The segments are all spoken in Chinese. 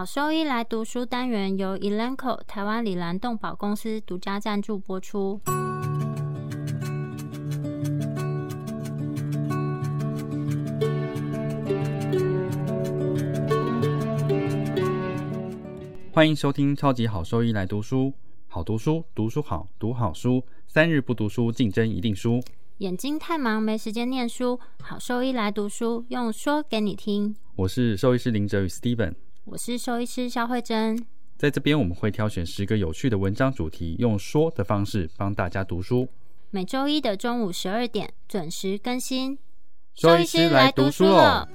好兽医来读书单元由 Elanco 台湾里兰动保公司独家赞助播出。欢迎收听超级好兽医来读书，好读书，读书好，读好书，三日不读书，竞争一定输。眼睛太忙没时间念书，好兽医来读书，用说给你听。我是兽医师林哲宇 Steven，我是兽医师肖慧珍。在这边我们会挑选十个有趣的文章主题，用说的方式帮大家读书。每周一的中午十二点准时更新。兽医师来读书喽！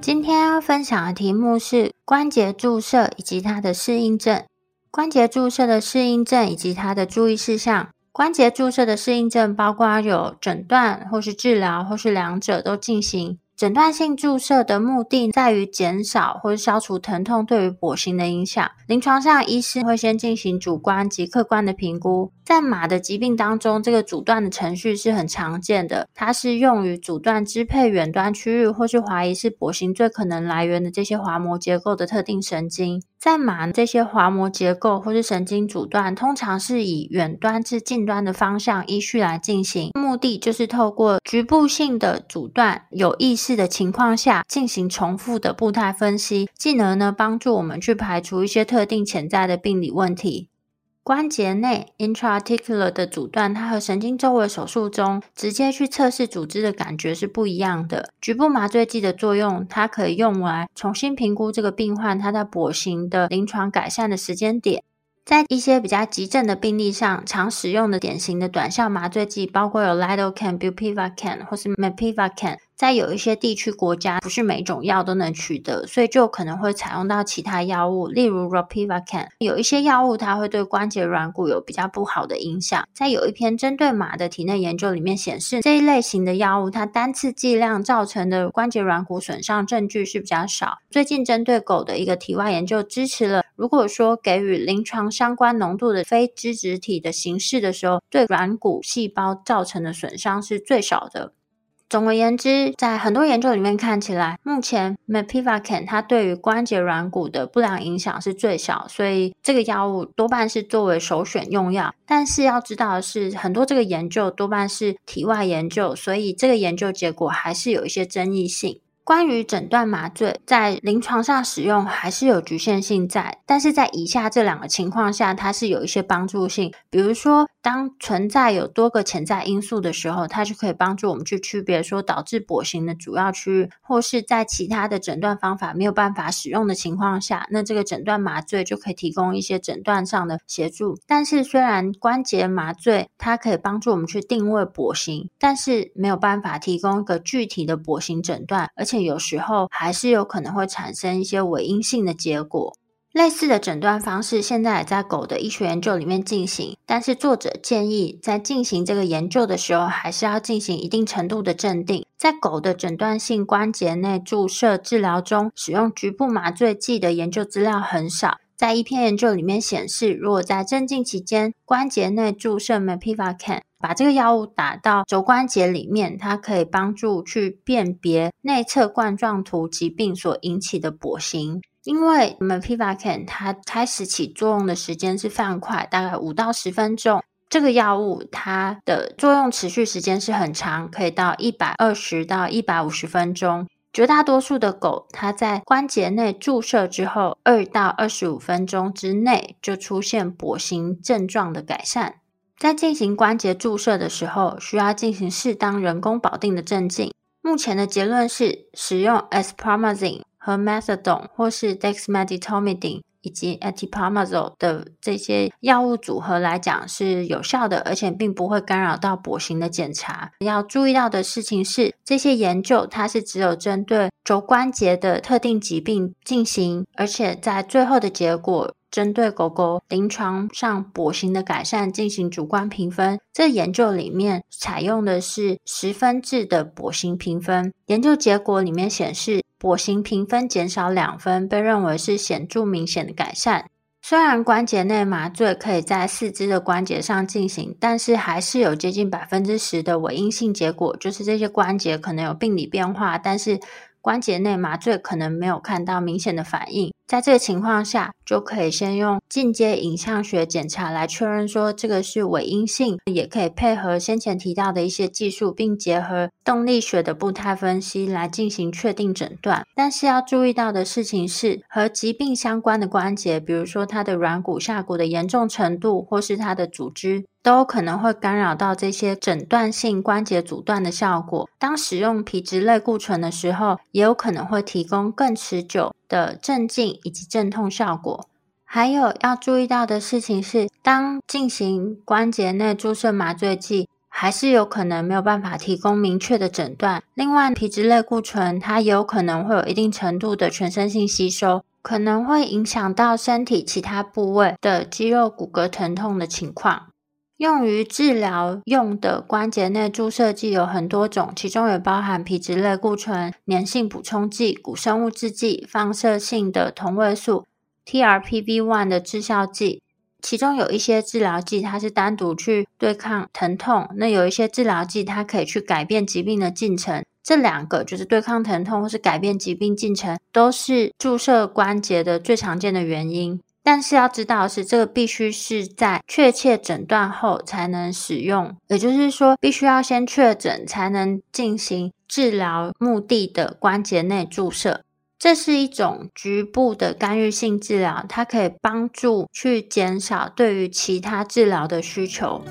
今天要分享的题目是关节注射以及它的适应症。关节注射的适应症以及它的注意事项。关节注射的适应症包括有诊断或是治疗，或是两者都进行。诊断性注射的目的在于减少或是消除疼痛对于跛行的影响。临床上，医师会先进行主观及客观的评估。在马的疾病当中，这个阻断的程序是很常见的，它是用于阻断支配远端区域或是怀疑是跛行最可能来源的这些滑膜结构的特定神经。在马这些滑膜结构或是神经阻断，通常是以远端至近端的方向依序来进行，目的就是透过局部性的阻断，有意识的情况下进行重复的步态分析，进而呢帮助我们去排除一些特定潜在的病理问题。关节内 intraarticular 的阻断，它和神经周围手术中直接去测试组织的感觉是不一样的。局部麻醉剂的作用，它可以用来重新评估这个病患他在跛行的临床改善的时间点。在一些比较急症的病例上，常使用的典型的短效麻醉剂包括有 lidocaine、bupivacaine 或是 mepivacaine。在有一些地区国家，不是每种药都能取得，所以就可能会采用到其他药物，例如 ropivacaine。有一些药物它会对关节软骨有比较不好的影响。在有一篇针对马的体内研究里面显示，这一类型的药物它单次剂量造成的关节软骨损伤证据是比较少。最近针对狗的一个体外研究支持了，如果说给予临床相关浓度的非脂质体的形式的时候，对软骨细胞造成的损伤是最少的。总而言之，在很多研究里面看起来，目前 m e p i v a c a n 它对于关节软骨的不良影响是最小，所以这个药物多半是作为首选用药。但是要知道的是，很多这个研究多半是体外研究，所以这个研究结果还是有一些争议性。关于诊断麻醉在临床上使用还是有局限性在，但是在以下这两个情况下，它是有一些帮助性。比如说，当存在有多个潜在因素的时候，它就可以帮助我们去区别说导致跛行的主要区域，或是在其他的诊断方法没有办法使用的情况下，那这个诊断麻醉就可以提供一些诊断上的协助。但是，虽然关节麻醉它可以帮助我们去定位跛行，但是没有办法提供一个具体的跛行诊断，而且。有时候还是有可能会产生一些伪阴性的结果。类似的诊断方式现在也在狗的医学研究里面进行，但是作者建议在进行这个研究的时候，还是要进行一定程度的镇定。在狗的诊断性关节内注射治疗中，使用局部麻醉剂的研究资料很少。在一篇研究里面显示，如果在镇静期间关节内注射 m e p i v a c a n。把这个药物打到肘关节里面，它可以帮助去辨别内侧冠状图疾病所引起的跛行。因为 mepivacaine 它开始起作用的时间是非常快，大概五到十分钟。这个药物它的作用持续时间是很长，可以到一百二十到一百五十分钟。绝大多数的狗，它在关节内注射之后，二到二十五分钟之内就出现跛行症状的改善。在进行关节注射的时候，需要进行适当人工保定的镇静。目前的结论是，使用 espromazine 和 methadone 或是 dexmedetomidine 以及 atipamazole 的这些药物组合来讲是有效的，而且并不会干扰到跛行的检查。要注意到的事情是，这些研究它是只有针对肘关节的特定疾病进行，而且在最后的结果。针对狗狗临床上跛行的改善进行主观评分，这研究里面采用的是十分制的跛行评分。研究结果里面显示，跛行评分减少两分，被认为是显著明显的改善。虽然关节内麻醉可以在四肢的关节上进行，但是还是有接近百分之十的伪阴性结果，就是这些关节可能有病理变化，但是。关节内麻醉可能没有看到明显的反应，在这个情况下，就可以先用进阶影像学检查来确认说这个是伪阴性，也可以配合先前提到的一些技术，并结合动力学的步态分析来进行确定诊断。但是要注意到的事情是，和疾病相关的关节，比如说它的软骨下骨的严重程度，或是它的组织。都可能会干扰到这些诊断性关节阻断的效果。当使用皮质类固醇的时候，也有可能会提供更持久的镇静以及镇痛效果。还有要注意到的事情是，当进行关节内注射麻醉剂，还是有可能没有办法提供明确的诊断。另外，皮质类固醇它有可能会有一定程度的全身性吸收，可能会影响到身体其他部位的肌肉骨骼疼痛的情况。用于治疗用的关节内注射剂有很多种，其中也包含皮质类固醇、粘性补充剂、古生物制剂、放射性的同位素、TRPV1 的致效剂。其中有一些治疗剂它是单独去对抗疼痛，那有一些治疗剂它可以去改变疾病的进程。这两个就是对抗疼痛或是改变疾病进程，都是注射关节的最常见的原因。但是要知道的是，这个必须是在确切诊断后才能使用，也就是说，必须要先确诊才能进行治疗目的的关节内注射。这是一种局部的干预性治疗，它可以帮助去减少对于其他治疗的需求。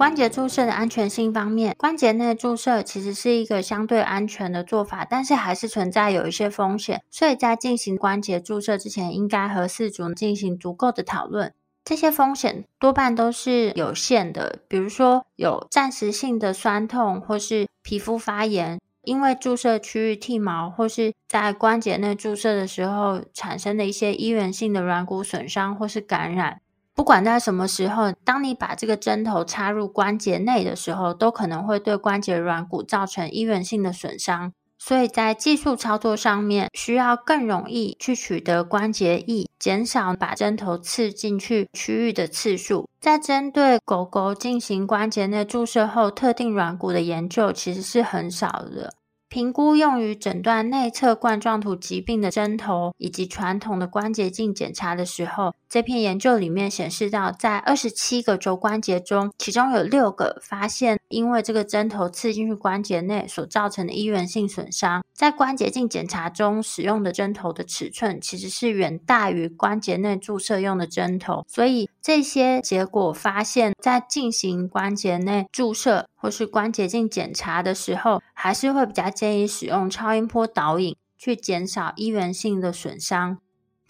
关节注射的安全性方面，关节内注射其实是一个相对安全的做法，但是还是存在有一些风险，所以在进行关节注射之前，应该和饲主进行足够的讨论。这些风险多半都是有限的，比如说有暂时性的酸痛，或是皮肤发炎，因为注射区域剃毛，或是在关节内注射的时候产生的一些医源性的软骨损伤或是感染。不管在什么时候，当你把这个针头插入关节内的时候，都可能会对关节软骨造成医源性的损伤。所以在技术操作上面，需要更容易去取得关节液，减少把针头刺进去区域的次数。在针对狗狗进行关节内注射后，特定软骨的研究其实是很少的。评估用于诊断内侧冠状突疾病的针头，以及传统的关节镜检查的时候，这篇研究里面显示到，在二十七个肘关节中，其中有六个发现，因为这个针头刺进去关节内所造成的医源性损伤，在关节镜检查中使用的针头的尺寸其实是远大于关节内注射用的针头，所以这些结果发现，在进行关节内注射。或是关节镜检查的时候，还是会比较建议使用超音波导引，去减少医源性的损伤。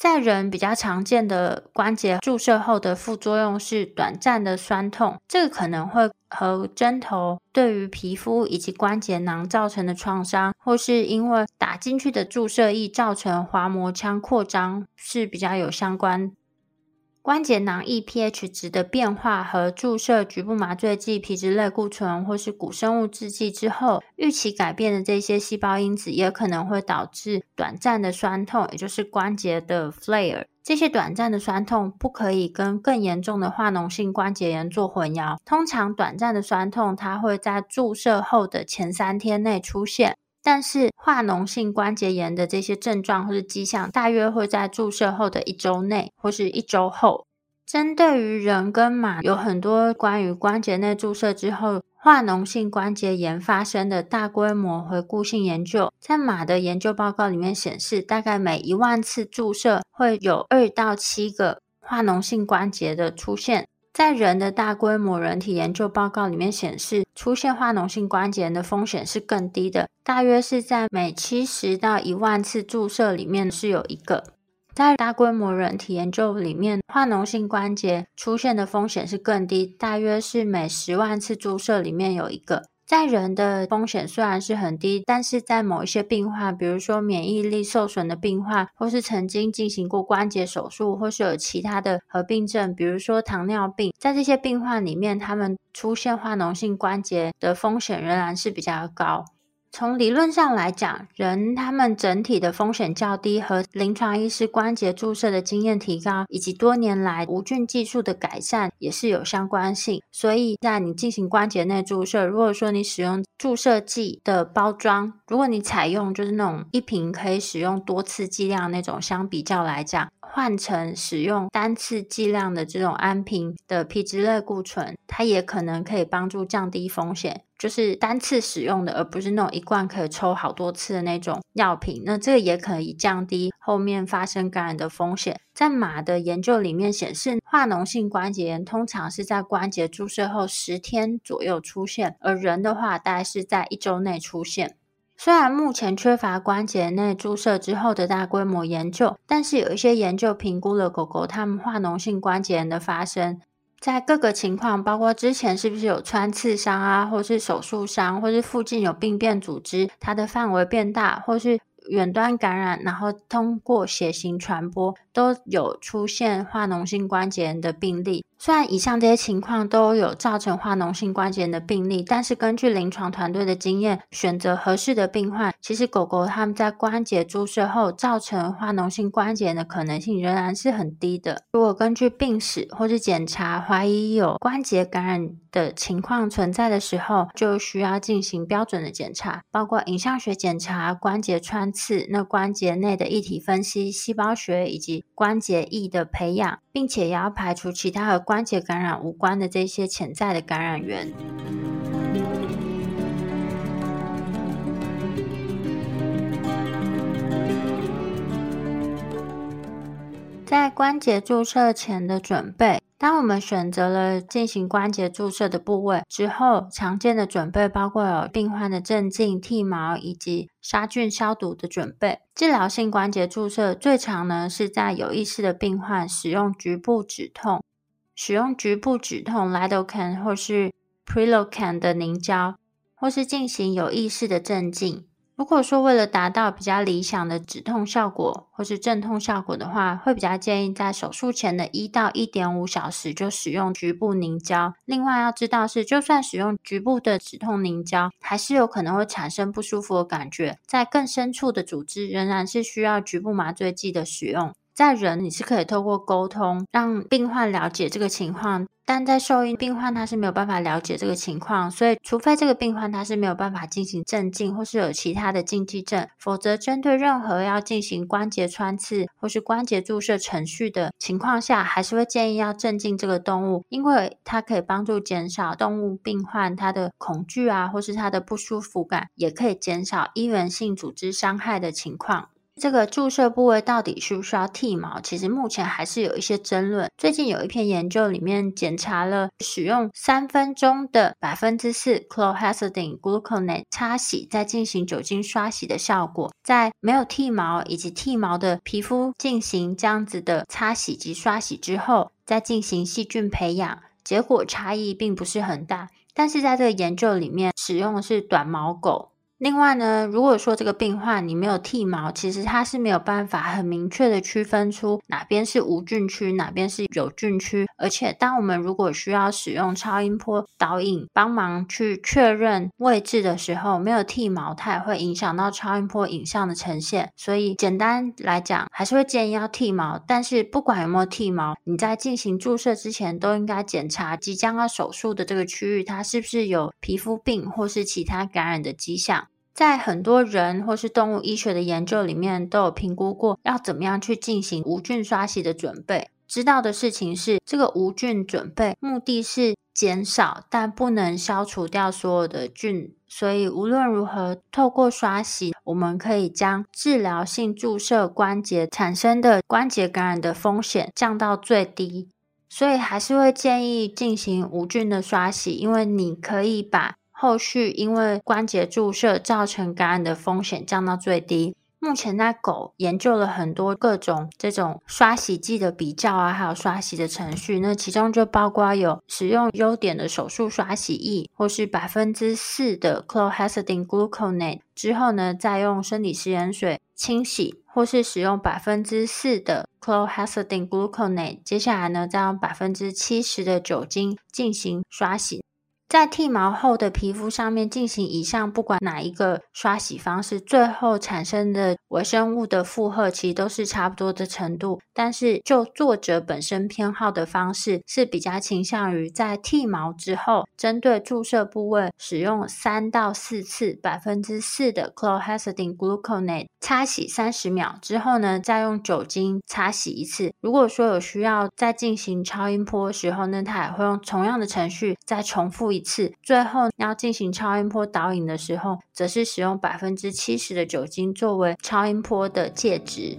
在人比较常见的关节注射后的副作用是短暂的酸痛，这个可能会和针头对于皮肤以及关节囊造成的创伤，或是因为打进去的注射液造成滑膜腔扩张是比较有相关。关节囊 E P H 值的变化和注射局部麻醉剂、皮质类固醇或是古生物制剂之后，预期改变的这些细胞因子也可能会导致短暂的酸痛，也就是关节的 flare。这些短暂的酸痛不可以跟更严重的化脓性关节炎做混淆。通常短暂的酸痛它会在注射后的前三天内出现，但是化脓性关节炎的这些症状或是迹象，大约会在注射后的一周内或是一周后。针对于人跟马，有很多关于关节内注射之后化脓性关节炎发生的大规模回顾性研究。在马的研究报告里面显示，大概每一万次注射会有二到七个化脓性关节的出现。在人的大规模人体研究报告里面显示，出现化脓性关节炎的风险是更低的，大约是在每七十到一万次注射里面是有一个。在大规模人体研究里面，化脓性关节出现的风险是更低，大约是每十万次注射里面有一个。在人的风险虽然是很低，但是在某一些病患，比如说免疫力受损的病患，或是曾经进行过关节手术，或是有其他的合并症，比如说糖尿病，在这些病患里面，他们出现化脓性关节的风险仍然是比较高。从理论上来讲，人他们整体的风险较低，和临床医师关节注射的经验提高，以及多年来无菌技术的改善，也是有相关性。所以在你进行关节内注射，如果说你使用注射剂的包装，如果你采用就是那种一瓶可以使用多次剂量那种，相比较来讲，换成使用单次剂量的这种安瓶的皮质类固醇，它也可能可以帮助降低风险。就是单次使用的，而不是那种一罐可以抽好多次的那种药品。那这个也可以降低后面发生感染的风险。在马的研究里面显示，化脓性关节炎通常是在关节注射后十天左右出现，而人的话大概是在一周内出现。虽然目前缺乏关节内注射之后的大规模研究，但是有一些研究评估了狗狗它们化脓性关节炎的发生。在各个情况，包括之前是不是有穿刺伤啊，或是手术伤，或是附近有病变组织，它的范围变大，或是。远端感染，然后通过血型传播，都有出现化脓性关节炎的病例。虽然以上这些情况都有造成化脓性关节炎的病例，但是根据临床团队的经验，选择合适的病患，其实狗狗它们在关节注射后造成化脓性关节炎的可能性仍然是很低的。如果根据病史或是检查怀疑有关节感染的情况存在的时候，就需要进行标准的检查，包括影像学检查、关节穿。刺那关节内的液体分析、细胞学以及关节液的培养，并且也要排除其他和关节感染无关的这些潜在的感染源。在关节注射前的准备。当我们选择了进行关节注射的部位之后，常见的准备包括有病患的镇静、剃毛以及杀菌消毒的准备。治疗性关节注射最常呢是在有意识的病患使用局部止痛，使用局部止痛 lidocaine 或是 prilocaine 的凝胶，或是进行有意识的镇静。如果说为了达到比较理想的止痛效果或是镇痛效果的话，会比较建议在手术前的一到一点五小时就使用局部凝胶。另外要知道是，就算使用局部的止痛凝胶，还是有可能会产生不舒服的感觉。在更深处的组织，仍然是需要局部麻醉剂的使用。在人，你是可以透过沟通让病患了解这个情况，但在受孕病患他是没有办法了解这个情况，所以除非这个病患他是没有办法进行镇静，或是有其他的禁忌症，否则针对任何要进行关节穿刺或是关节注射程序的情况下，还是会建议要镇静这个动物，因为它可以帮助减少动物病患它的恐惧啊，或是它的不舒服感，也可以减少医源性组织伤害的情况。这个注射部位到底需不需要剃毛？其实目前还是有一些争论。最近有一篇研究里面检查了使用三分钟的百分之四 chlorhexidine gluconate 擦洗，再进行酒精刷洗的效果，在没有剃毛以及剃毛的皮肤进行这样子的擦洗及刷洗之后，再进行细菌培养，结果差异并不是很大。但是在这个研究里面，使用的是短毛狗。另外呢，如果说这个病患你没有剃毛，其实他是没有办法很明确的区分出哪边是无菌区，哪边是有菌区。而且，当我们如果需要使用超音波导引帮忙去确认位置的时候，没有剃毛，它也会影响到超音波影像的呈现。所以，简单来讲，还是会建议要剃毛。但是，不管有没有剃毛，你在进行注射之前，都应该检查即将要手术的这个区域，它是不是有皮肤病或是其他感染的迹象。在很多人或是动物医学的研究里面，都有评估过要怎么样去进行无菌刷洗的准备。知道的事情是，这个无菌准备目的是减少，但不能消除掉所有的菌。所以无论如何，透过刷洗，我们可以将治疗性注射关节产生的关节感染的风险降到最低。所以还是会建议进行无菌的刷洗，因为你可以把。后续因为关节注射造成感染的风险降到最低，目前在狗研究了很多各种这种刷洗剂的比较啊，还有刷洗的程序。那其中就包括有使用优点的手术刷洗液，或是百分之四的 chlorhexidine gluconate 之后呢，再用生理食盐水清洗，或是使用百分之四的 chlorhexidine gluconate，接下来呢，再用百分之七十的酒精进行刷洗。在剃毛后的皮肤上面进行以上不管哪一个刷洗方式，最后产生的微生物的负荷其实都是差不多的程度。但是就作者本身偏好的方式是比较倾向于在剃毛之后，针对注射部位使用三到四次百分之四的 c l o h e x i d i n e gluconate 擦洗三十秒之后呢，再用酒精擦洗一次。如果说有需要再进行超音波的时候呢，他也会用同样的程序再重复一。次，最后要进行超音波导引的时候，则是使用百分之七十的酒精作为超音波的介质。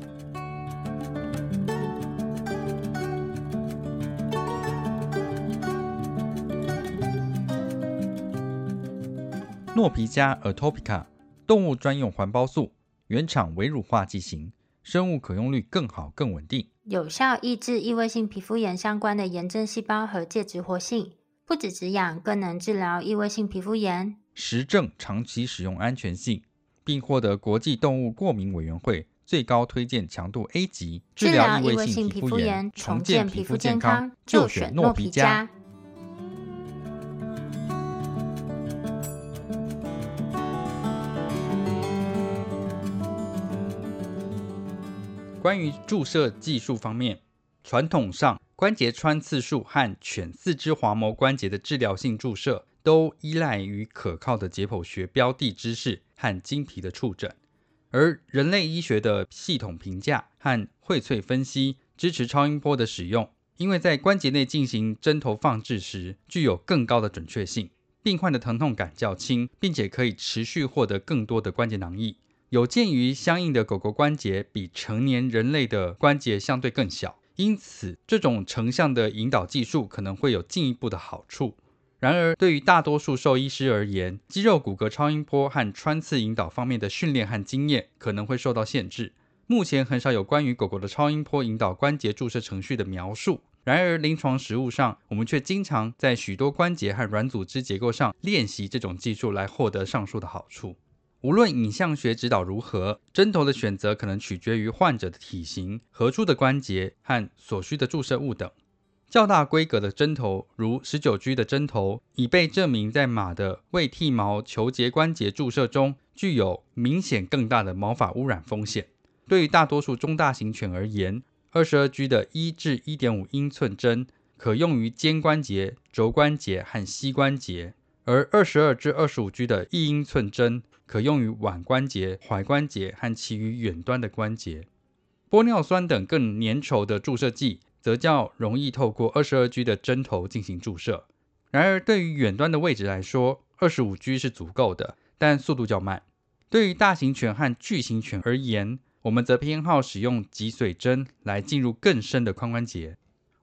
诺皮加 Atopica 动物专用环孢素，原厂微乳化剂型，生物可用率更好、更稳定，有效抑制异位性皮肤炎相关的炎症细胞和介质活性。不止止痒，更能治疗异位性皮肤炎。实证长期使用安全性，并获得国际动物过敏委员会最高推荐强度 A 级。治疗异位性皮肤炎，重建皮肤健康，就选诺皮佳。关于注射技术方面，传统上。关节穿刺术和犬四肢滑膜关节的治疗性注射都依赖于可靠的解剖学标的知识和经皮的触诊，而人类医学的系统评价和荟萃分析支持超音波的使用，因为在关节内进行针头放置时具有更高的准确性，病患的疼痛感较轻，并且可以持续获得更多的关节囊液。有鉴于相应的狗狗关节比成年人类的关节相对更小。因此，这种成像的引导技术可能会有进一步的好处。然而，对于大多数兽医师而言，肌肉骨骼超音波和穿刺引导方面的训练和经验可能会受到限制。目前很少有关于狗狗的超音波引导关节注射程序的描述。然而，临床实务上，我们却经常在许多关节和软组织结构上练习这种技术来获得上述的好处。无论影像学指导如何，针头的选择可能取决于患者的体型、合出的关节和所需的注射物等。较大规格的针头，如十九 G 的针头，已被证明在马的未剃毛球节关节注射中具有明显更大的毛发污染风险。对于大多数中大型犬而言，二十二 G 的一至一点五英寸针可用于肩关节、肘关节和膝关节，而二十二至二十五 G 的一英寸针。可用于腕关节、踝关节和其余远端的关节。玻尿酸等更粘稠的注射剂则较容易透过二十二 G 的针头进行注射。然而，对于远端的位置来说，二十五 G 是足够的，但速度较慢。对于大型犬和巨型犬而言，我们则偏好使用脊髓针来进入更深的髋关节。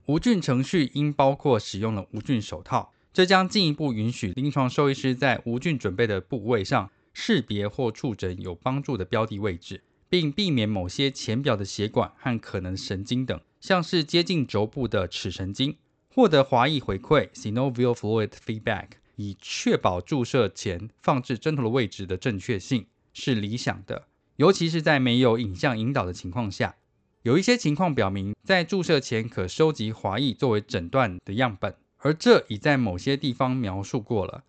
无菌程序应包括使用了无菌手套，这将进一步允许临床兽医师在无菌准备的部位上。识别或触诊有帮助的标的位置，并避免某些浅表的血管和可能神经等，像是接近轴部的齿神经。获得滑液回馈 （synovial fluid feedback） 以确保注射前放置针头的位置的正确性是理想的，尤其是在没有影像引导的情况下。有一些情况表明，在注射前可收集滑液作为诊断的样本，而这已在某些地方描述过了。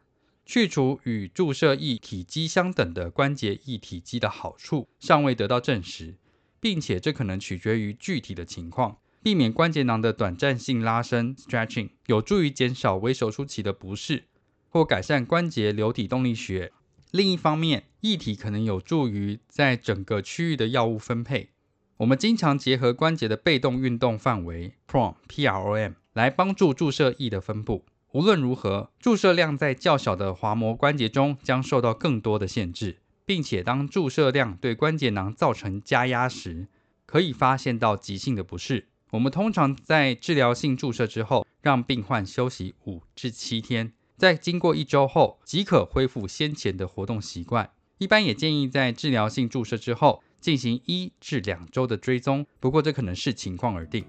去除与注射液体积相等的关节液体积的好处尚未得到证实，并且这可能取决于具体的情况。避免关节囊的短暂性拉伸 （stretching） 有助于减少微手术期的不适或改善关节流体动力学。另一方面，液体可能有助于在整个区域的药物分配。我们经常结合关节的被动运动范围 （prom） 来帮助注射液的分布。无论如何，注射量在较小的滑膜关节中将受到更多的限制，并且当注射量对关节囊造成加压时，可以发现到急性的不适。我们通常在治疗性注射之后，让病患休息五至七天，在经过一周后即可恢复先前的活动习惯。一般也建议在治疗性注射之后，进行一至两周的追踪，不过这可能视情况而定。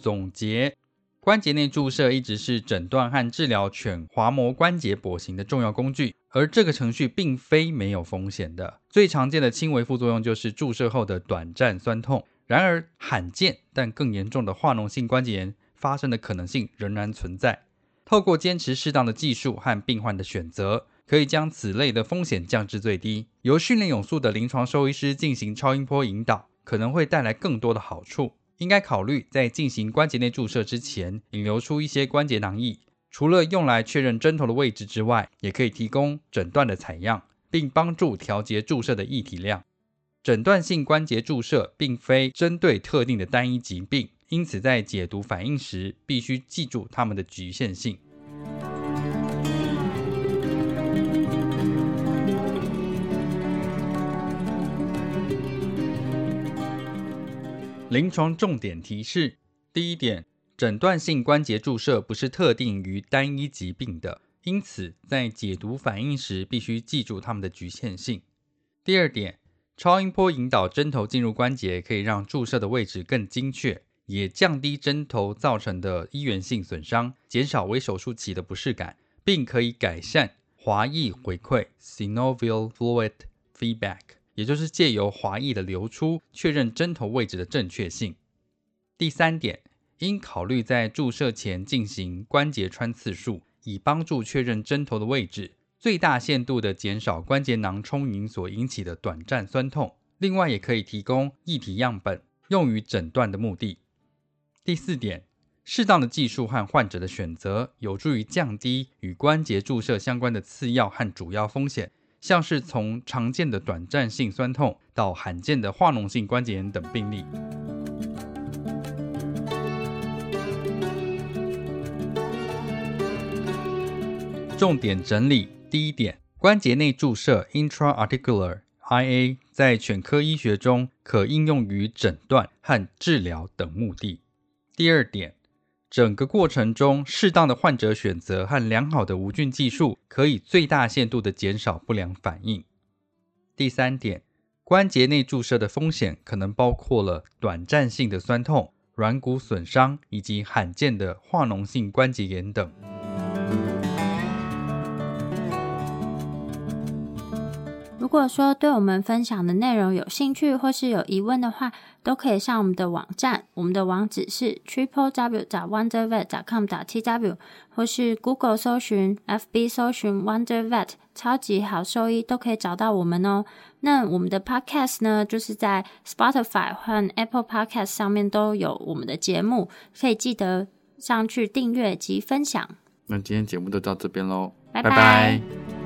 总结：关节内注射一直是诊断和治疗犬滑膜关节跛行的重要工具，而这个程序并非没有风险的。最常见的轻微副作用就是注射后的短暂酸痛，然而罕见但更严重的化脓性关节炎发生的可能性仍然存在。透过坚持适当的技术和病患的选择，可以将此类的风险降至最低。由训练有素的临床兽医师进行超音波引导，可能会带来更多的好处。应该考虑在进行关节内注射之前，引流出一些关节囊液。除了用来确认针头的位置之外，也可以提供诊断的采样，并帮助调节注射的液体量。诊断性关节注射并非针对特定的单一疾病，因此在解读反应时，必须记住它们的局限性。临床重点提示：第一点，诊断性关节注射不是特定于单一疾病的，因此在解读反应时必须记住它们的局限性。第二点，超音波引导针头进入关节，可以让注射的位置更精确，也降低针头造成的医源性损伤，减少微手术期的不适感，并可以改善滑液回馈 （synovial fluid feedback）。也就是借由滑液的流出，确认针头位置的正确性。第三点，应考虑在注射前进行关节穿刺术，以帮助确认针头的位置，最大限度的减少关节囊充盈所引起的短暂酸痛。另外，也可以提供液体样本用于诊断的目的。第四点，适当的技术和患者的选择，有助于降低与关节注射相关的次要和主要风险。像是从常见的短暂性酸痛到罕见的化脓性关节炎等病例。重点整理：第一点，关节内注射 （intra-articular IA） 在犬科医学中可应用于诊断和治疗等目的。第二点。整个过程中，适当的患者选择和良好的无菌技术，可以最大限度的减少不良反应。第三点，关节内注射的风险可能包括了短暂性的酸痛、软骨损伤以及罕见的化脓性关节炎等。果说对我们分享的内容有兴趣或是有疑问的话，都可以上我们的网站，我们的网址是 triple w 打 wonder vet 打 com 打 t w，或是 Google 搜寻、FB 搜寻 Wonder Vet 超级好兽医，都可以找到我们哦。那我们的 Podcast 呢，就是在 Spotify 和 Apple Podcast 上面都有我们的节目，可以记得上去订阅及分享。那今天节目就到这边喽，拜拜。